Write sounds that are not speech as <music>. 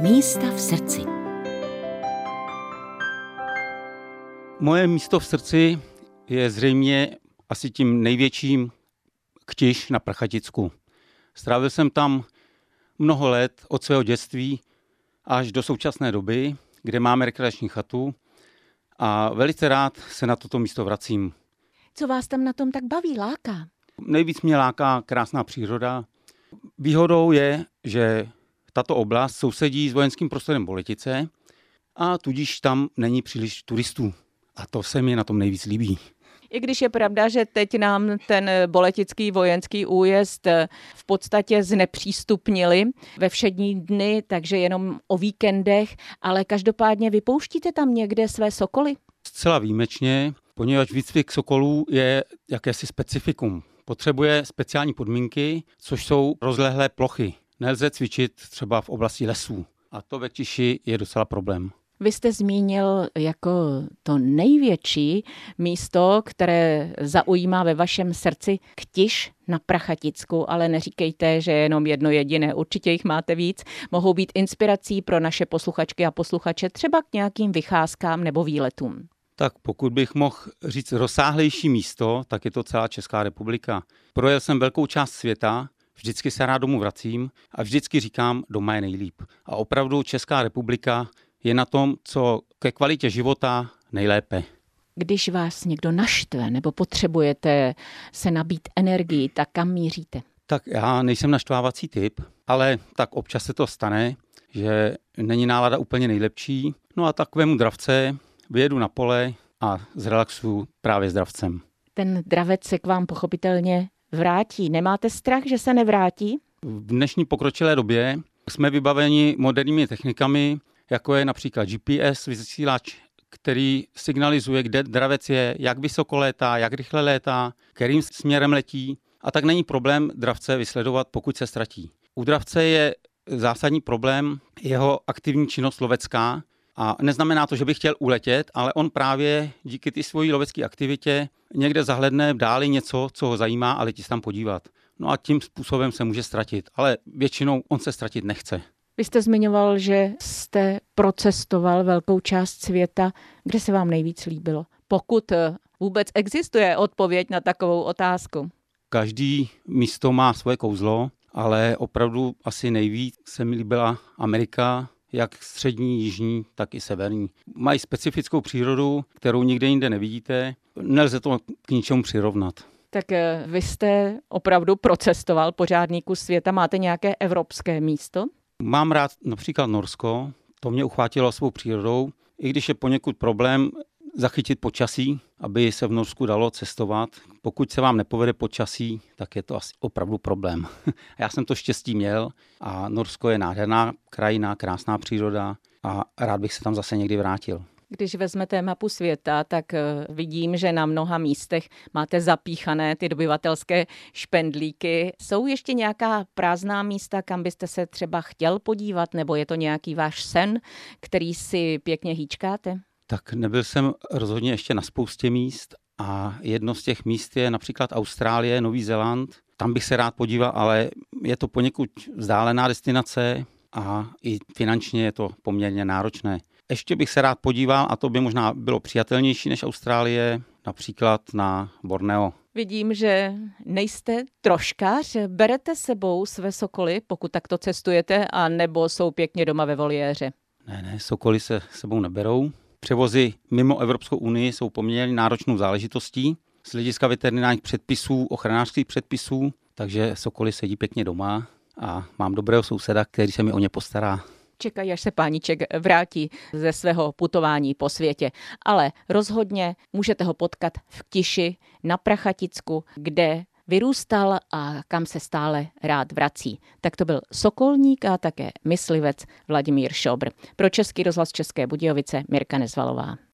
Místa v srdci. Moje místo v srdci je zřejmě asi tím největším ktiš na Prchaticku. Strávil jsem tam mnoho let od svého dětství až do současné doby, kde máme rekreační chatu a velice rád se na toto místo vracím. Co vás tam na tom tak baví, láká? Nejvíc mě láká krásná příroda. Výhodou je, že tato oblast sousedí s vojenským prostorem Boletice a tudíž tam není příliš turistů. A to se mi na tom nejvíc líbí. I když je pravda, že teď nám ten boletický vojenský újezd v podstatě znepřístupnili ve všední dny, takže jenom o víkendech, ale každopádně vypouštíte tam někde své sokoly? Zcela výjimečně, poněvadž výcvik sokolů je jakési specifikum. Potřebuje speciální podmínky, což jsou rozlehlé plochy. Nelze cvičit třeba v oblasti lesů. A to ve Tiši je docela problém. Vy jste zmínil jako to největší místo, které zaujímá ve vašem srdci Ktiš na Prachaticku, ale neříkejte, že je jenom jedno jediné, určitě jich máte víc. Mohou být inspirací pro naše posluchačky a posluchače třeba k nějakým vycházkám nebo výletům. Tak pokud bych mohl říct rozsáhlejší místo, tak je to celá Česká republika. Projel jsem velkou část světa, vždycky se rád domů vracím a vždycky říkám, doma je nejlíp. A opravdu Česká republika je na tom, co ke kvalitě života nejlépe. Když vás někdo naštve nebo potřebujete se nabít energii, tak kam míříte? Tak já nejsem naštvávací typ, ale tak občas se to stane, že není nálada úplně nejlepší. No a takovému dravce vyjedu na pole a zrelaxuju právě zdravcem. Ten dravec se k vám pochopitelně vrátí. Nemáte strach, že se nevrátí? V dnešní pokročilé době jsme vybaveni moderními technikami, jako je například GPS vysílač, který signalizuje, kde dravec je, jak vysoko létá, jak rychle létá, kterým směrem letí. A tak není problém dravce vysledovat, pokud se ztratí. U dravce je zásadní problém jeho aktivní činnost lovecká, a neznamená to, že by chtěl uletět, ale on právě díky ty svojí lovecké aktivitě někde zahledne v dáli něco, co ho zajímá a letí se tam podívat. No a tím způsobem se může ztratit, ale většinou on se ztratit nechce. Vy jste zmiňoval, že jste procestoval velkou část světa. Kde se vám nejvíc líbilo? Pokud eh, vůbec existuje odpověď na takovou otázku. Každý místo má svoje kouzlo, ale opravdu asi nejvíc se mi líbila Amerika, jak střední, jižní, tak i severní. Mají specifickou přírodu, kterou nikde jinde nevidíte. Nelze to k ničemu přirovnat. Tak eh, vy jste opravdu procestoval pořádný kus světa. Máte nějaké evropské místo? Mám rád například Norsko, to mě uchvátilo svou přírodou, i když je poněkud problém zachytit počasí, aby se v Norsku dalo cestovat. Pokud se vám nepovede počasí, tak je to asi opravdu problém. <laughs> Já jsem to štěstí měl a Norsko je nádherná krajina, krásná příroda a rád bych se tam zase někdy vrátil. Když vezmete mapu světa, tak eh, vidím, že na mnoha místech máte zapíchané ty dobyvatelské špendlíky. Jsou ještě nějaká prázdná místa, kam byste se třeba chtěl podívat, nebo je to nějaký váš sen, který si pěkně hýčkáte? Tak nebyl jsem rozhodně ještě na spoustě míst a jedno z těch míst je například Austrálie, Nový Zéland. Tam bych se rád podíval, ale je to poněkud vzdálená destinace a i finančně je to poměrně náročné. Ještě bych se rád podíval, a to by možná bylo přijatelnější než Austrálie, například na Borneo. Vidím, že nejste troškař. Berete sebou své sokoly, pokud takto cestujete, a nebo jsou pěkně doma ve voliéře? Ne, ne, sokoly se sebou neberou. Převozy mimo Evropskou unii jsou poměrně náročnou záležitostí z hlediska veterinárních předpisů, ochranářských předpisů, takže sokoly sedí pěkně doma a mám dobrého souseda, který se mi o ně postará čekají, až se páníček vrátí ze svého putování po světě. Ale rozhodně můžete ho potkat v Tiši na Prachaticku, kde vyrůstal a kam se stále rád vrací. Tak to byl Sokolník a také myslivec Vladimír Šobr. Pro Český rozhlas České Budějovice Mirka Nezvalová.